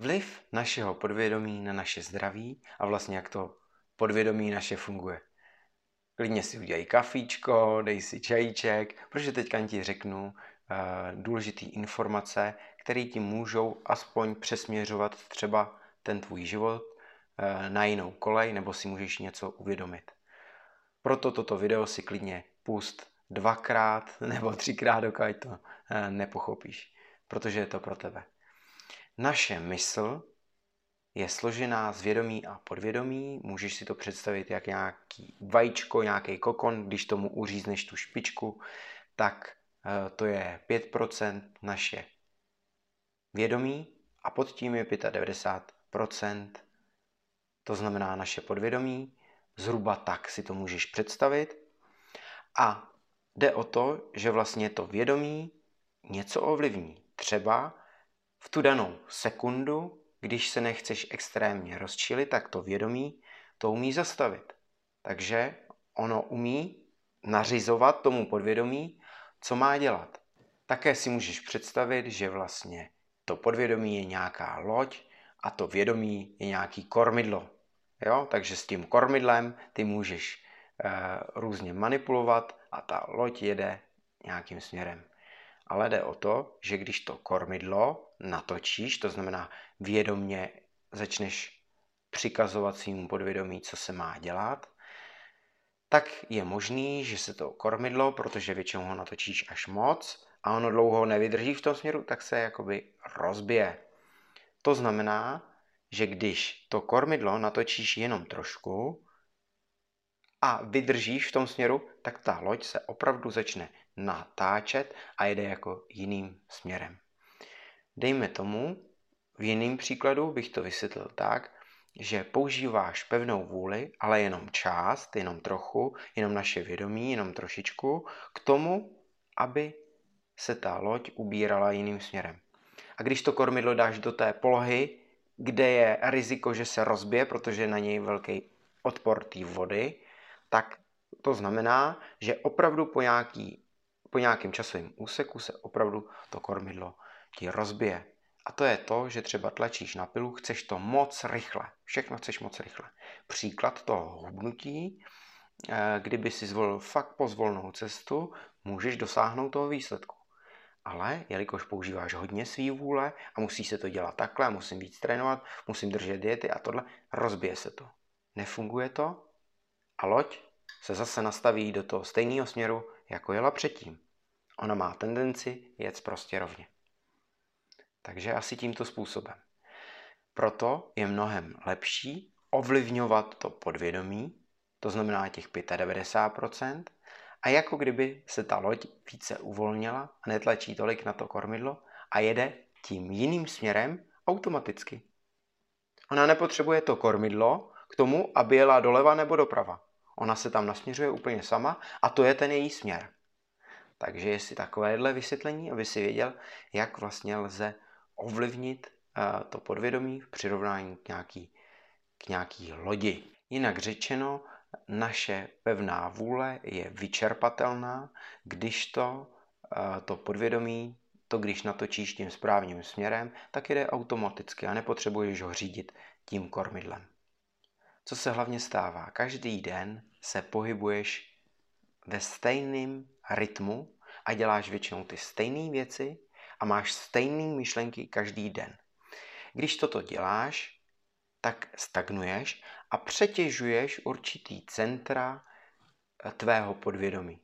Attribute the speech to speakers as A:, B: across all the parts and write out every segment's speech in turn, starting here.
A: Vliv našeho podvědomí na naše zdraví a vlastně jak to podvědomí naše funguje. Klidně si udělej kafíčko, dej si čajíček, protože teďka ti řeknu uh, důležité informace, které ti můžou aspoň přesměřovat třeba ten tvůj život uh, na jinou kolej, nebo si můžeš něco uvědomit. Proto toto video si klidně pust dvakrát nebo třikrát, dokud to uh, nepochopíš, protože je to pro tebe. Naše mysl je složená z vědomí a podvědomí. Můžeš si to představit jak nějaký vajíčko, nějaký kokon, když tomu uřízneš tu špičku, tak eh, to je 5% naše vědomí a pod tím je 95%, to znamená naše podvědomí. Zhruba tak si to můžeš představit. A jde o to, že vlastně to vědomí něco ovlivní. Třeba v tu danou sekundu, když se nechceš extrémně rozčilit, tak to vědomí to umí zastavit. Takže ono umí nařizovat tomu podvědomí, co má dělat. Také si můžeš představit, že vlastně to podvědomí je nějaká loď a to vědomí je nějaký kormidlo. Jo? Takže s tím kormidlem ty můžeš e, různě manipulovat a ta loď jede nějakým směrem ale jde o to, že když to kormidlo natočíš, to znamená vědomně začneš přikazovat svým podvědomí, co se má dělat, tak je možný, že se to kormidlo, protože většinou ho natočíš až moc a ono dlouho nevydrží v tom směru, tak se jakoby rozbije. To znamená, že když to kormidlo natočíš jenom trošku a vydržíš v tom směru, tak ta loď se opravdu začne natáčet a jede jako jiným směrem. Dejme tomu, v jiném příkladu bych to vysvětlil tak, že používáš pevnou vůli, ale jenom část, jenom trochu, jenom naše vědomí, jenom trošičku, k tomu, aby se ta loď ubírala jiným směrem. A když to kormidlo dáš do té polohy, kde je riziko, že se rozbije, protože je na něj velký odpor té vody, tak to znamená, že opravdu po nějaký po nějakém časovém úseku se opravdu to kormidlo ti rozbije. A to je to, že třeba tlačíš na pilu, chceš to moc rychle. Všechno chceš moc rychle. Příklad toho hubnutí, eh, kdyby si zvolil fakt pozvolnou cestu, můžeš dosáhnout toho výsledku. Ale jelikož používáš hodně svý vůle a musí se to dělat takhle, musím víc trénovat, musím držet diety a tohle, rozbije se to. Nefunguje to a loď se zase nastaví do toho stejného směru, jako jela předtím. Ona má tendenci jet prostě rovně. Takže asi tímto způsobem. Proto je mnohem lepší ovlivňovat to podvědomí, to znamená těch 95%, a jako kdyby se ta loď více uvolnila a netlačí tolik na to kormidlo a jede tím jiným směrem automaticky. Ona nepotřebuje to kormidlo k tomu, aby jela doleva nebo doprava. Ona se tam nasměřuje úplně sama a to je ten její směr. Takže jestli takovéhle vysvětlení, aby si věděl, jak vlastně lze ovlivnit uh, to podvědomí v přirovnání k nějaký, k nějaký lodi. Jinak řečeno, naše pevná vůle je vyčerpatelná, když to, uh, to podvědomí, to když natočíš tím správným směrem, tak jde automaticky a nepotřebuješ ho řídit tím kormidlem. Co se hlavně stává? Každý den se pohybuješ ve stejném rytmu a děláš většinou ty stejné věci a máš stejné myšlenky každý den. Když toto děláš, tak stagnuješ a přetěžuješ určitý centra eh, tvého podvědomí.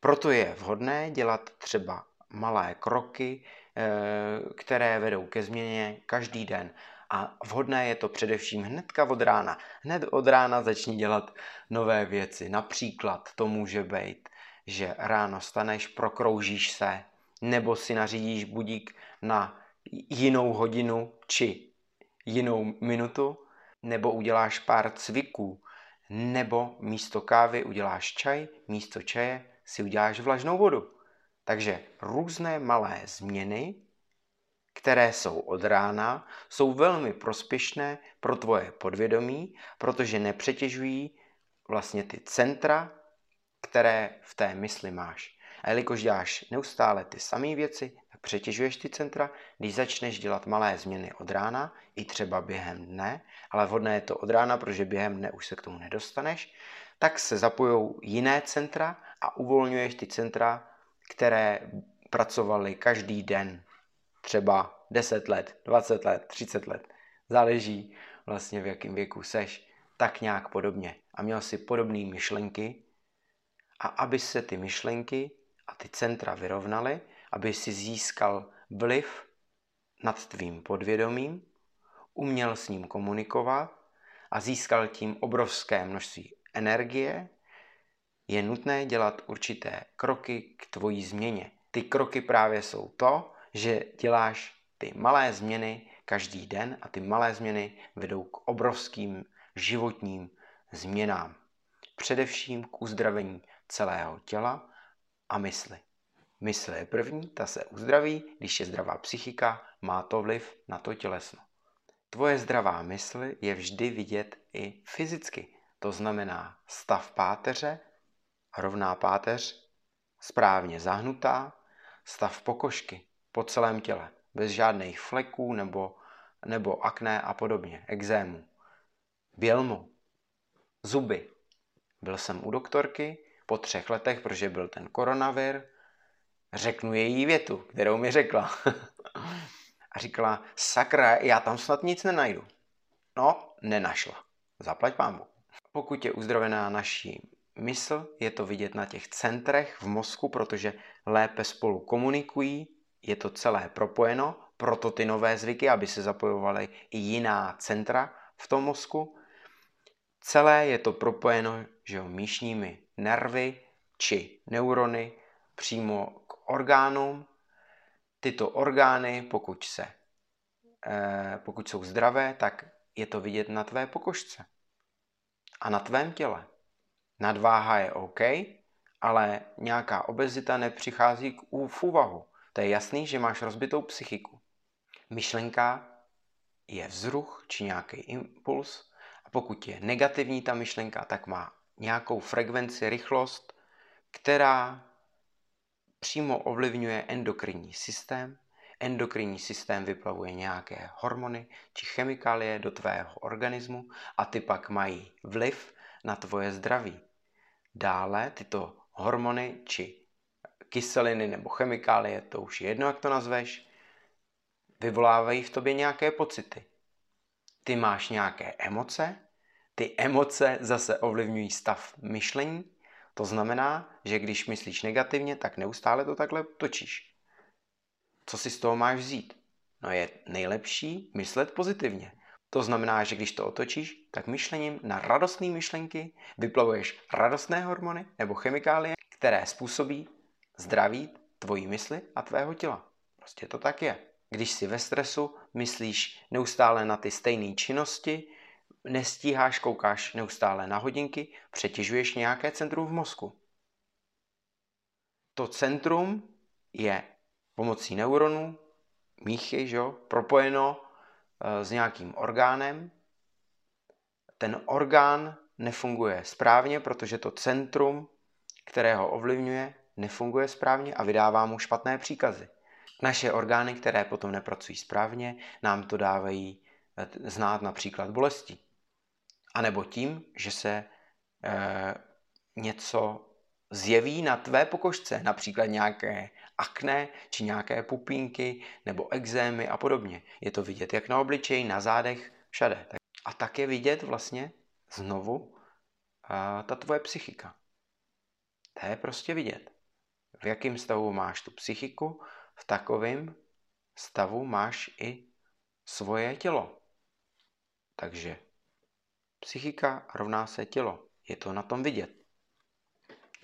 A: Proto je vhodné dělat třeba malé kroky, eh, které vedou ke změně každý den. A vhodné je to především hnedka od rána. Hned od rána začni dělat nové věci. Například to může být, že ráno staneš, prokroužíš se, nebo si nařídíš budík na jinou hodinu či jinou minutu, nebo uděláš pár cviků, nebo místo kávy uděláš čaj, místo čaje si uděláš vlažnou vodu. Takže různé malé změny které jsou od rána, jsou velmi prospěšné pro tvoje podvědomí, protože nepřetěžují vlastně ty centra, které v té mysli máš. A jelikož děláš neustále ty samé věci, tak přetěžuješ ty centra. Když začneš dělat malé změny od rána, i třeba během dne, ale vhodné je to od rána, protože během dne už se k tomu nedostaneš, tak se zapojují jiné centra a uvolňuješ ty centra, které pracovaly každý den, třeba 10 let, 20 let, 30 let. Záleží vlastně v jakém věku seš, tak nějak podobně. A měl si podobné myšlenky a aby se ty myšlenky a ty centra vyrovnaly, aby si získal vliv nad tvým podvědomím, uměl s ním komunikovat a získal tím obrovské množství energie, je nutné dělat určité kroky k tvojí změně. Ty kroky právě jsou to, že děláš ty malé změny každý den a ty malé změny vedou k obrovským životním změnám. Především k uzdravení celého těla a mysli. Mysl je první, ta se uzdraví, když je zdravá psychika, má to vliv na to tělesno. Tvoje zdravá mysl je vždy vidět i fyzicky. To znamená stav páteře, rovná páteř, správně zahnutá, stav pokožky po celém těle, bez žádných fleků nebo, nebo akné a podobně, exému, bělmu, zuby. Byl jsem u doktorky po třech letech, protože byl ten koronavir, řeknu její větu, kterou mi řekla. a říkala, sakra, já tam snad nic nenajdu. No, nenašla. Zaplať pámu. Pokud je uzdravená naší mysl, je to vidět na těch centrech v mozku, protože lépe spolu komunikují, je to celé propojeno, proto ty nové zvyky, aby se zapojovaly i jiná centra v tom mozku. Celé je to propojeno že jo, míšními nervy či neurony přímo k orgánům. Tyto orgány, pokud, se, eh, pokud jsou zdravé, tak je to vidět na tvé pokožce a na tvém těle. Nadváha je OK, ale nějaká obezita nepřichází k úvahu. To je jasný, že máš rozbitou psychiku. Myšlenka je vzruch či nějaký impuls a pokud je negativní ta myšlenka, tak má nějakou frekvenci, rychlost, která přímo ovlivňuje endokrinní systém. Endokrinní systém vyplavuje nějaké hormony či chemikálie do tvého organismu a ty pak mají vliv na tvoje zdraví. Dále tyto hormony či kyseliny nebo chemikálie, to už je jedno, jak to nazveš, vyvolávají v tobě nějaké pocity. Ty máš nějaké emoce, ty emoce zase ovlivňují stav myšlení, to znamená, že když myslíš negativně, tak neustále to takhle točíš. Co si z toho máš vzít? No je nejlepší myslet pozitivně. To znamená, že když to otočíš, tak myšlením na radostné myšlenky vyplavuješ radostné hormony nebo chemikálie, které způsobí zdraví tvojí mysli a tvého těla. Prostě to tak je. Když jsi ve stresu, myslíš neustále na ty stejné činnosti, nestíháš, koukáš neustále na hodinky, přetěžuješ nějaké centrum v mozku. To centrum je pomocí neuronů, míchy, že propojeno e, s nějakým orgánem. Ten orgán nefunguje správně, protože to centrum, které ho ovlivňuje, nefunguje správně a vydává mu špatné příkazy. Naše orgány, které potom nepracují správně, nám to dávají e, znát například bolesti. A nebo tím, že se e, něco zjeví na tvé pokožce, například nějaké akné, či nějaké pupínky, nebo exémy a podobně. Je to vidět jak na obličeji, na zádech, všade. A tak je vidět vlastně znovu e, ta tvoje psychika. To je prostě vidět. V jakém stavu máš tu psychiku, v takovém stavu máš i svoje tělo. Takže Psychika rovná se tělo. Je to na tom vidět.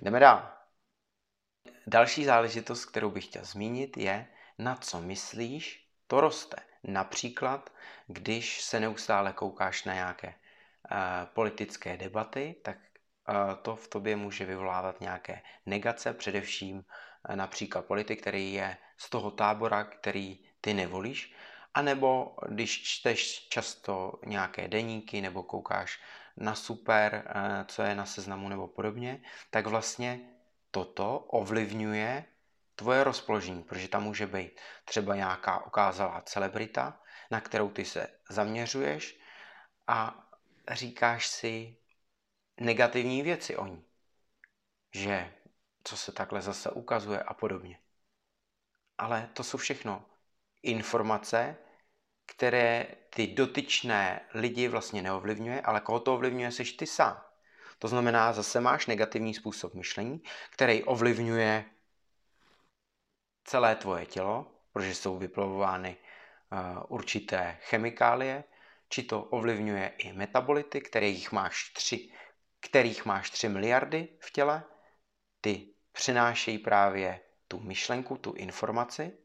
A: Jdeme dál. Další záležitost, kterou bych chtěl zmínit, je, na co myslíš, to roste. Například, když se neustále koukáš na nějaké uh, politické debaty, tak to v tobě může vyvolávat nějaké negace, především uh, například politik, který je z toho tábora, který ty nevolíš, a nebo když čteš často nějaké deníky nebo koukáš na super, eh, co je na seznamu nebo podobně, tak vlastně toto ovlivňuje tvoje rozpoložení, protože tam může být třeba nějaká okázalá celebrita, na kterou ty se zaměřuješ a říkáš si negativní věci o ní. Že co se takhle zase ukazuje a podobně. Ale to jsou všechno informace, které ty dotyčné lidi vlastně neovlivňuje, ale koho to ovlivňuje, seš ty sám. To znamená, zase máš negativní způsob myšlení, který ovlivňuje celé tvoje tělo, protože jsou vyplavovány uh, určité chemikálie, či to ovlivňuje i metabolity, kterých máš 3, kterých máš 3 miliardy v těle, ty přinášejí právě tu myšlenku, tu informaci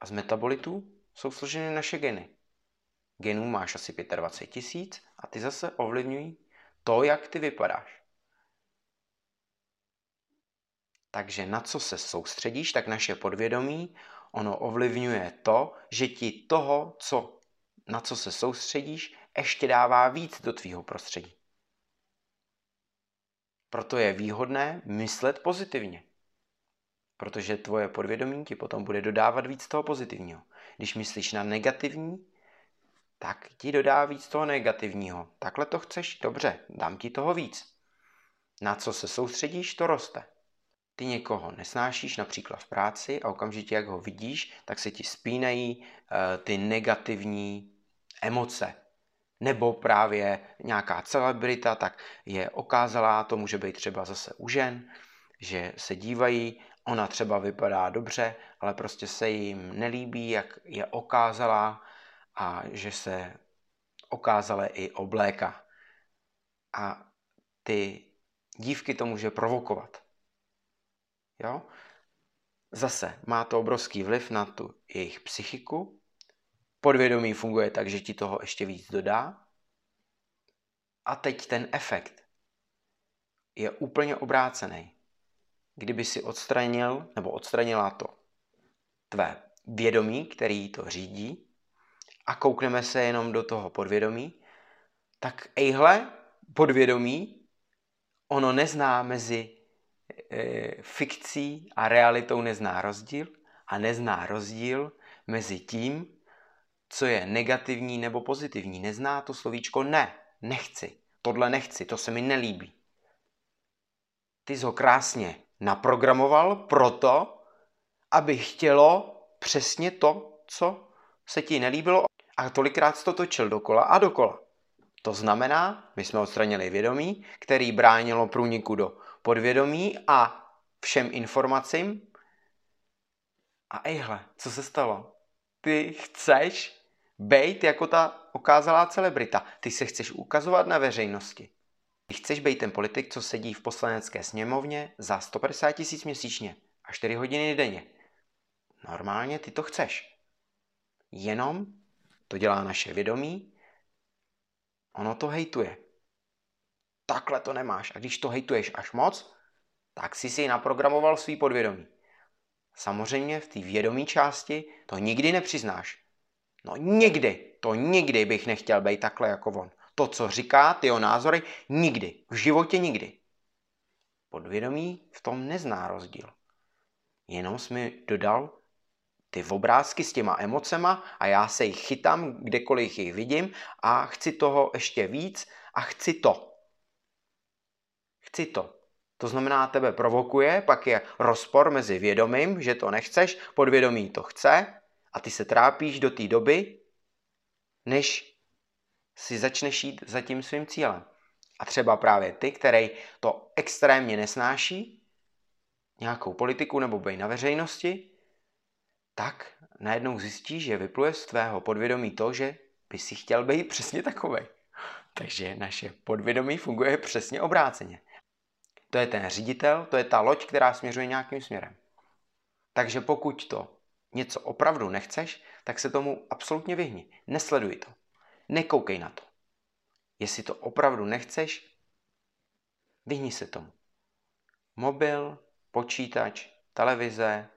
A: a z metabolitů jsou složeny naše geny. Genů máš asi 25 tisíc a ty zase ovlivňují to, jak ty vypadáš. Takže na co se soustředíš, tak naše podvědomí, ono ovlivňuje to, že ti toho, co, na co se soustředíš, ještě dává víc do tvýho prostředí. Proto je výhodné myslet pozitivně. Protože tvoje podvědomí ti potom bude dodávat víc toho pozitivního. Když myslíš na negativní, tak ti dodá víc toho negativního. Takhle to chceš? Dobře, dám ti toho víc. Na co se soustředíš, to roste. Ty někoho nesnášíš, například v práci, a okamžitě, jak ho vidíš, tak se ti spínají uh, ty negativní emoce. Nebo právě nějaká celebrita, tak je okázalá, to může být třeba zase u žen, že se dívají, ona třeba vypadá dobře, ale prostě se jim nelíbí, jak je okázalá a že se okázale i obléka. A ty dívky to může provokovat. Jo? Zase má to obrovský vliv na tu jejich psychiku. Podvědomí funguje tak, že ti toho ještě víc dodá. A teď ten efekt je úplně obrácený. Kdyby si odstranil nebo odstranila to tvé vědomí, který to řídí, a koukneme se jenom do toho podvědomí, tak ejhle, podvědomí, ono nezná mezi e, fikcí a realitou nezná rozdíl a nezná rozdíl mezi tím, co je negativní nebo pozitivní. Nezná to slovíčko ne, nechci, tohle nechci, to se mi nelíbí. Ty jsi ho krásně naprogramoval proto, aby chtělo přesně to, co se ti nelíbilo a tolikrát to točil dokola a dokola. To znamená, my jsme odstranili vědomí, který bránilo průniku do podvědomí a všem informacím. A ejhle, co se stalo? Ty chceš být jako ta okázalá celebrita. Ty se chceš ukazovat na veřejnosti. Ty chceš být ten politik, co sedí v poslanecké sněmovně za 150 tisíc měsíčně a 4 hodiny denně. Normálně ty to chceš. Jenom to dělá naše vědomí, ono to hejtuje. Takhle to nemáš. A když to hejtuješ až moc, tak si si naprogramoval svý podvědomí. Samozřejmě v té vědomí části to nikdy nepřiznáš. No nikdy, to nikdy bych nechtěl být takhle jako on. To, co říká, ty jeho názory, nikdy, v životě nikdy. Podvědomí v tom nezná rozdíl. Jenom jsi mi dodal ty obrázky s těma emocema a já se jich chytám, kdekoliv jich vidím a chci toho ještě víc a chci to. Chci to. To znamená, tebe provokuje, pak je rozpor mezi vědomím, že to nechceš, podvědomí to chce a ty se trápíš do té doby, než si začneš jít za tím svým cílem. A třeba právě ty, který to extrémně nesnáší, nějakou politiku nebo bej na veřejnosti, tak najednou zjistíš, že vypluje z tvého podvědomí to, že by si chtěl být přesně takový. Takže naše podvědomí funguje přesně obráceně. To je ten ředitel, to je ta loď, která směřuje nějakým směrem. Takže pokud to něco opravdu nechceš, tak se tomu absolutně vyhni. Nesleduj to. Nekoukej na to. Jestli to opravdu nechceš, vyhni se tomu. Mobil, počítač, televize,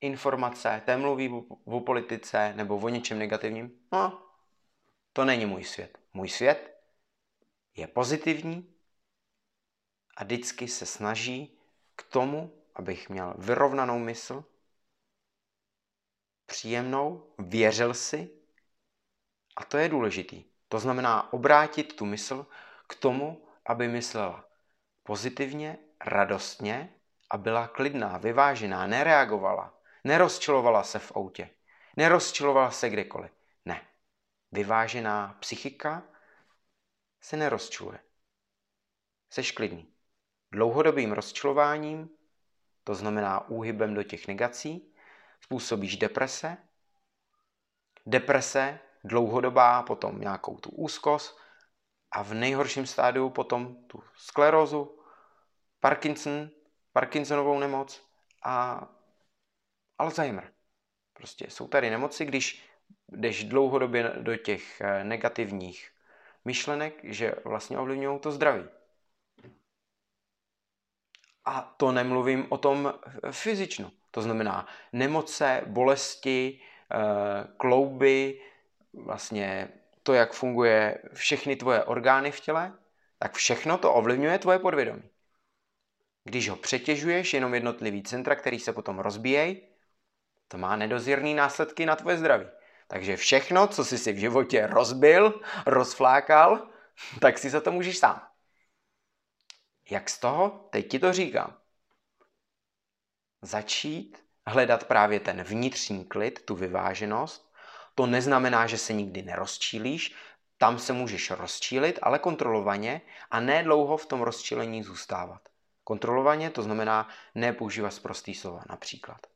A: informace, té mluví o, politice nebo o něčem negativním, no, to není můj svět. Můj svět je pozitivní a vždycky se snaží k tomu, abych měl vyrovnanou mysl, příjemnou, věřil si a to je důležitý. To znamená obrátit tu mysl k tomu, aby myslela pozitivně, radostně a byla klidná, vyvážená, nereagovala, nerozčilovala se v autě, nerozčilovala se kdekoliv. Ne. Vyvážená psychika se nerozčiluje. Seš klidný. Dlouhodobým rozčilováním, to znamená úhybem do těch negací, způsobíš deprese. Deprese dlouhodobá, potom nějakou tu úzkost a v nejhorším stádiu potom tu sklerózu, Parkinson, Parkinsonovou nemoc a Alzheimer. Prostě jsou tady nemoci, když jdeš dlouhodobě do těch eh, negativních myšlenek, že vlastně ovlivňují to zdraví. A to nemluvím o tom fyzičnu. To znamená nemoce, bolesti, eh, klouby, vlastně to, jak funguje všechny tvoje orgány v těle, tak všechno to ovlivňuje tvoje podvědomí. Když ho přetěžuješ, jenom jednotlivý centra, který se potom rozbíjejí, to má nedozírný následky na tvoje zdraví. Takže všechno, co jsi si v životě rozbil, rozflákal, tak si za to můžeš sám. Jak z toho? Teď ti to říkám. Začít hledat právě ten vnitřní klid, tu vyváženost. To neznamená, že se nikdy nerozčílíš, tam se můžeš rozčílit, ale kontrolovaně a ne dlouho v tom rozčílení zůstávat. Kontrolovaně to znamená nepoužívat zprostý slova například.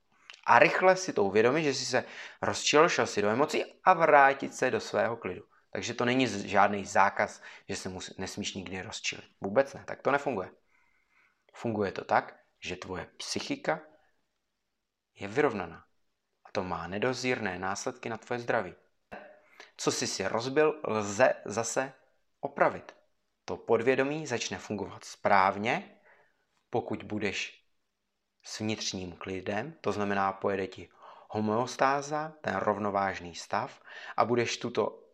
A: A rychle si to uvědomit, že jsi se rozčil, šel si do emocí a vrátit se do svého klidu. Takže to není žádný zákaz, že se musí, nesmíš nikdy rozčilit. Vůbec ne, tak to nefunguje. Funguje to tak, že tvoje psychika je vyrovnaná. A to má nedozírné následky na tvoje zdraví. Co jsi si rozbil, lze zase opravit. To podvědomí začne fungovat správně pokud budeš s vnitřním klidem, to znamená pojede ti homeostáza, ten rovnovážný stav a budeš tuto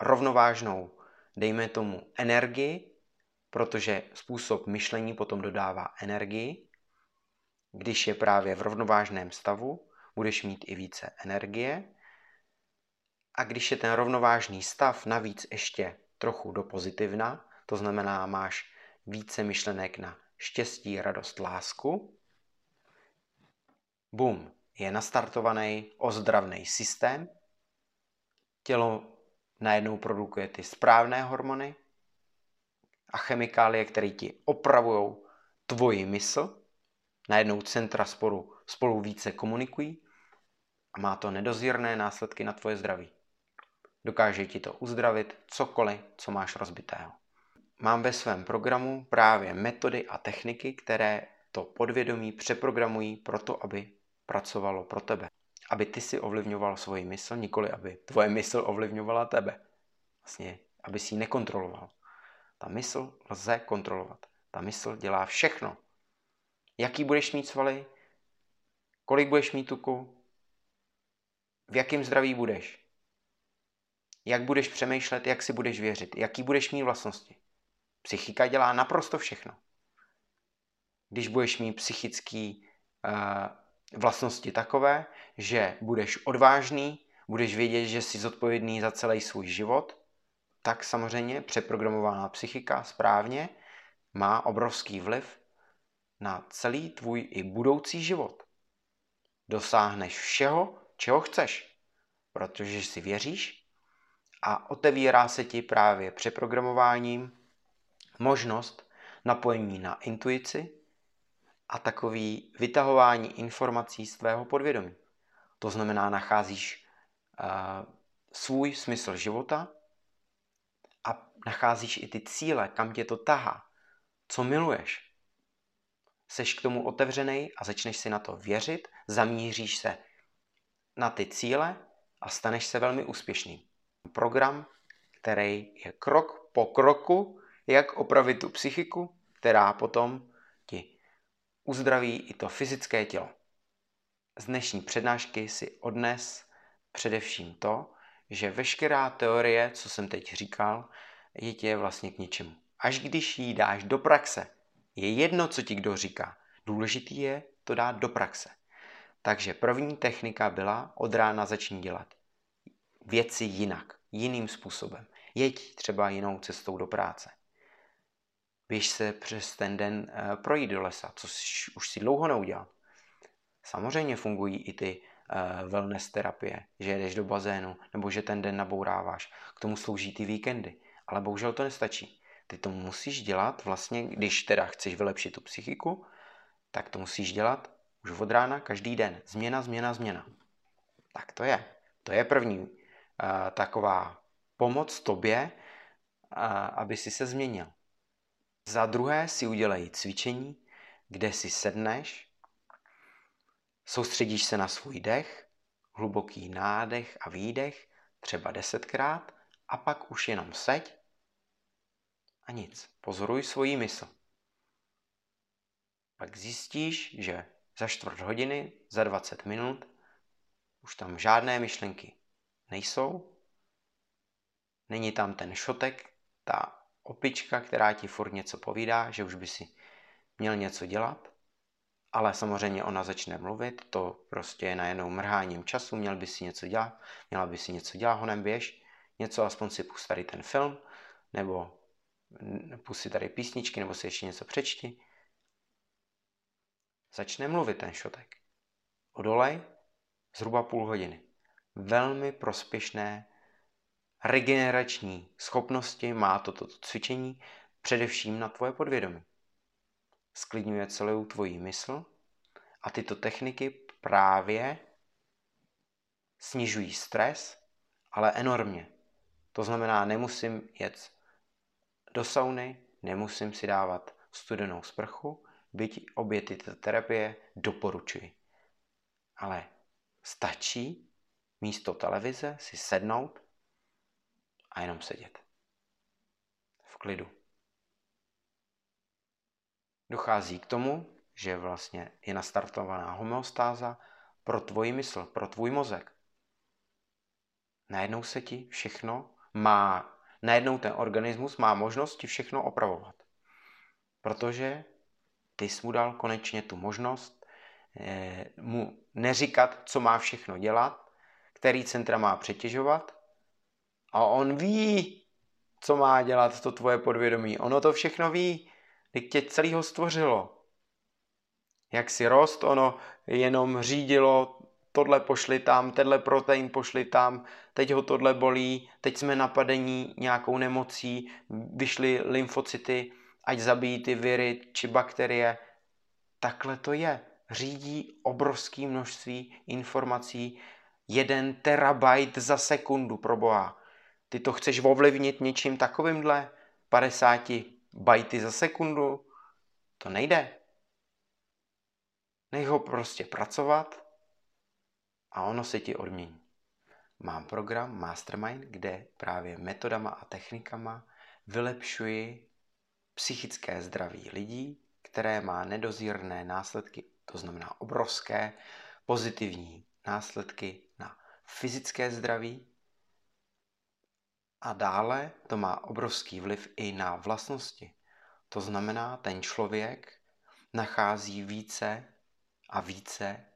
A: rovnovážnou, dejme tomu, energii, protože způsob myšlení potom dodává energii. Když je právě v rovnovážném stavu, budeš mít i více energie. A když je ten rovnovážný stav navíc ještě trochu do pozitivna, to znamená, máš více myšlenek na štěstí, radost, lásku. Bum, je nastartovaný ozdravný systém. Tělo najednou produkuje ty správné hormony a chemikálie, které ti opravují tvoji mysl. Najednou centra sporu spolu více komunikují a má to nedozírné následky na tvoje zdraví. Dokáže ti to uzdravit cokoliv, co máš rozbitého. Mám ve svém programu právě metody a techniky, které to podvědomí přeprogramují proto, aby pracovalo pro tebe. Aby ty si ovlivňoval svoji mysl, nikoli aby tvoje mysl ovlivňovala tebe. Vlastně, aby si ji nekontroloval. Ta mysl lze kontrolovat. Ta mysl dělá všechno. Jaký budeš mít svaly, kolik budeš mít tuku, v jakém zdraví budeš, jak budeš přemýšlet, jak si budeš věřit, jaký budeš mít vlastnosti. Psychika dělá naprosto všechno. Když budeš mít psychické uh, vlastnosti takové, že budeš odvážný, budeš vědět, že jsi zodpovědný za celý svůj život, tak samozřejmě přeprogramovaná psychika správně má obrovský vliv na celý tvůj i budoucí život. Dosáhneš všeho, čeho chceš, protože si věříš a otevírá se ti právě přeprogramováním možnost napojení na intuici a takový vytahování informací z tvého podvědomí. To znamená, nacházíš uh, svůj smysl života a nacházíš i ty cíle, kam tě to tahá, co miluješ. Seš k tomu otevřený a začneš si na to věřit, zamíříš se na ty cíle a staneš se velmi úspěšným. Program, který je krok po kroku jak opravit tu psychiku, která potom ti uzdraví i to fyzické tělo. Z dnešní přednášky si odnes především to, že veškerá teorie, co jsem teď říkal, je tě vlastně k ničemu. Až když ji dáš do praxe, Je jedno, co ti kdo říká. Důležitý je to dát do praxe. Takže první technika byla od rána začni dělat věci jinak, jiným způsobem. Jeď třeba jinou cestou do práce. Běž se přes ten den uh, projít do lesa, co už si dlouho neudělal. Samozřejmě fungují i ty uh, wellness terapie, že jedeš do bazénu, nebo že ten den nabouráváš. K tomu slouží ty víkendy. Ale bohužel to nestačí. Ty to musíš dělat vlastně, když teda chceš vylepšit tu psychiku, tak to musíš dělat už od rána každý den. Změna, změna, změna. Tak to je. To je první uh, taková pomoc tobě, uh, aby si se změnil. Za druhé si udělej cvičení, kde si sedneš, soustředíš se na svůj dech, hluboký nádech a výdech, třeba desetkrát, a pak už jenom seď a nic. Pozoruj svoji mysl. Pak zjistíš, že za čtvrt hodiny, za 20 minut už tam žádné myšlenky nejsou. Není tam ten šotek, ta opička, která ti furt něco povídá, že už by si měl něco dělat, ale samozřejmě ona začne mluvit, to prostě je najednou mrháním času, měl by si něco dělat, měla by si něco dělat, honem běž, něco aspoň si pust tady ten film, nebo pust si tady písničky, nebo si ještě něco přečti. Začne mluvit ten šotek. Odolej zhruba půl hodiny. Velmi prospěšné regenerační schopnosti má toto cvičení především na tvoje podvědomí. Sklidňuje celou tvoji mysl a tyto techniky právě snižují stres, ale enormně. To znamená, nemusím jet do sauny, nemusím si dávat studenou sprchu, byť obě tyto terapie doporučuji. Ale stačí místo televize si sednout a jenom sedět. V klidu. Dochází k tomu, že vlastně je nastartovaná homeostáza pro tvoji mysl, pro tvůj mozek. Najednou se ti všechno má, najednou ten organismus má možnost ti všechno opravovat. Protože ty jsi mu dal konečně tu možnost eh, mu neříkat, co má všechno dělat, který centra má přetěžovat a on ví, co má dělat to tvoje podvědomí. Ono to všechno ví, když tě celého stvořilo. Jak si rost, ono jenom řídilo, tohle pošli tam, tenhle protein pošli tam, teď ho tohle bolí, teď jsme napadení nějakou nemocí, vyšly lymfocyty, ať zabijí ty viry či bakterie. Takhle to je. Řídí obrovské množství informací, jeden terabajt za sekundu, pro boha. Ty to chceš ovlivnit něčím takovýmhle? 50 bajty za sekundu? To nejde. Nech ho prostě pracovat a ono se ti odmění. Mám program Mastermind, kde právě metodama a technikama vylepšuji psychické zdraví lidí, které má nedozírné následky, to znamená obrovské pozitivní následky na fyzické zdraví a dále to má obrovský vliv i na vlastnosti. To znamená, ten člověk nachází více a více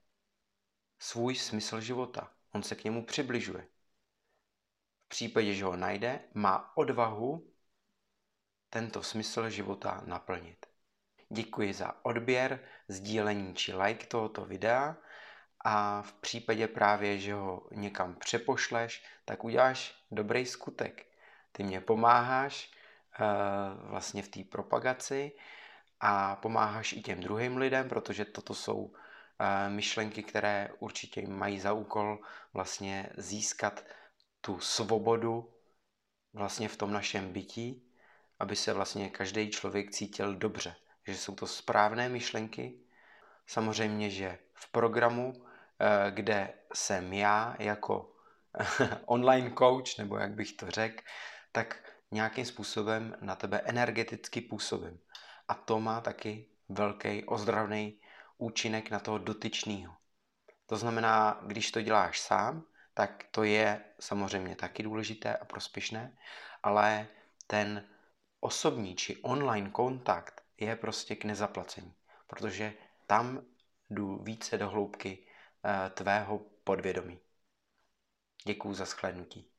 A: svůj smysl života. On se k němu přibližuje. V případě, že ho najde, má odvahu tento smysl života naplnit. Děkuji za odběr, sdílení či like tohoto videa a v případě právě, že ho někam přepošleš, tak uděláš dobrý skutek. Ty mě pomáháš uh, vlastně v té propagaci a pomáháš i těm druhým lidem, protože toto jsou myšlenky, které určitě mají za úkol vlastně získat tu svobodu vlastně v tom našem bytí, aby se vlastně každý člověk cítil dobře, že jsou to správné myšlenky. Samozřejmě, že v programu Eh, kde jsem já jako online coach, nebo jak bych to řekl, tak nějakým způsobem na tebe energeticky působím. A to má taky velký ozdravný účinek na toho dotyčného. To znamená, když to děláš sám, tak to je samozřejmě taky důležité a prospěšné, ale ten osobní či online kontakt je prostě k nezaplacení, protože tam jdu více do hloubky uh, tvého podvědomí. Děkuju za shlédnutí.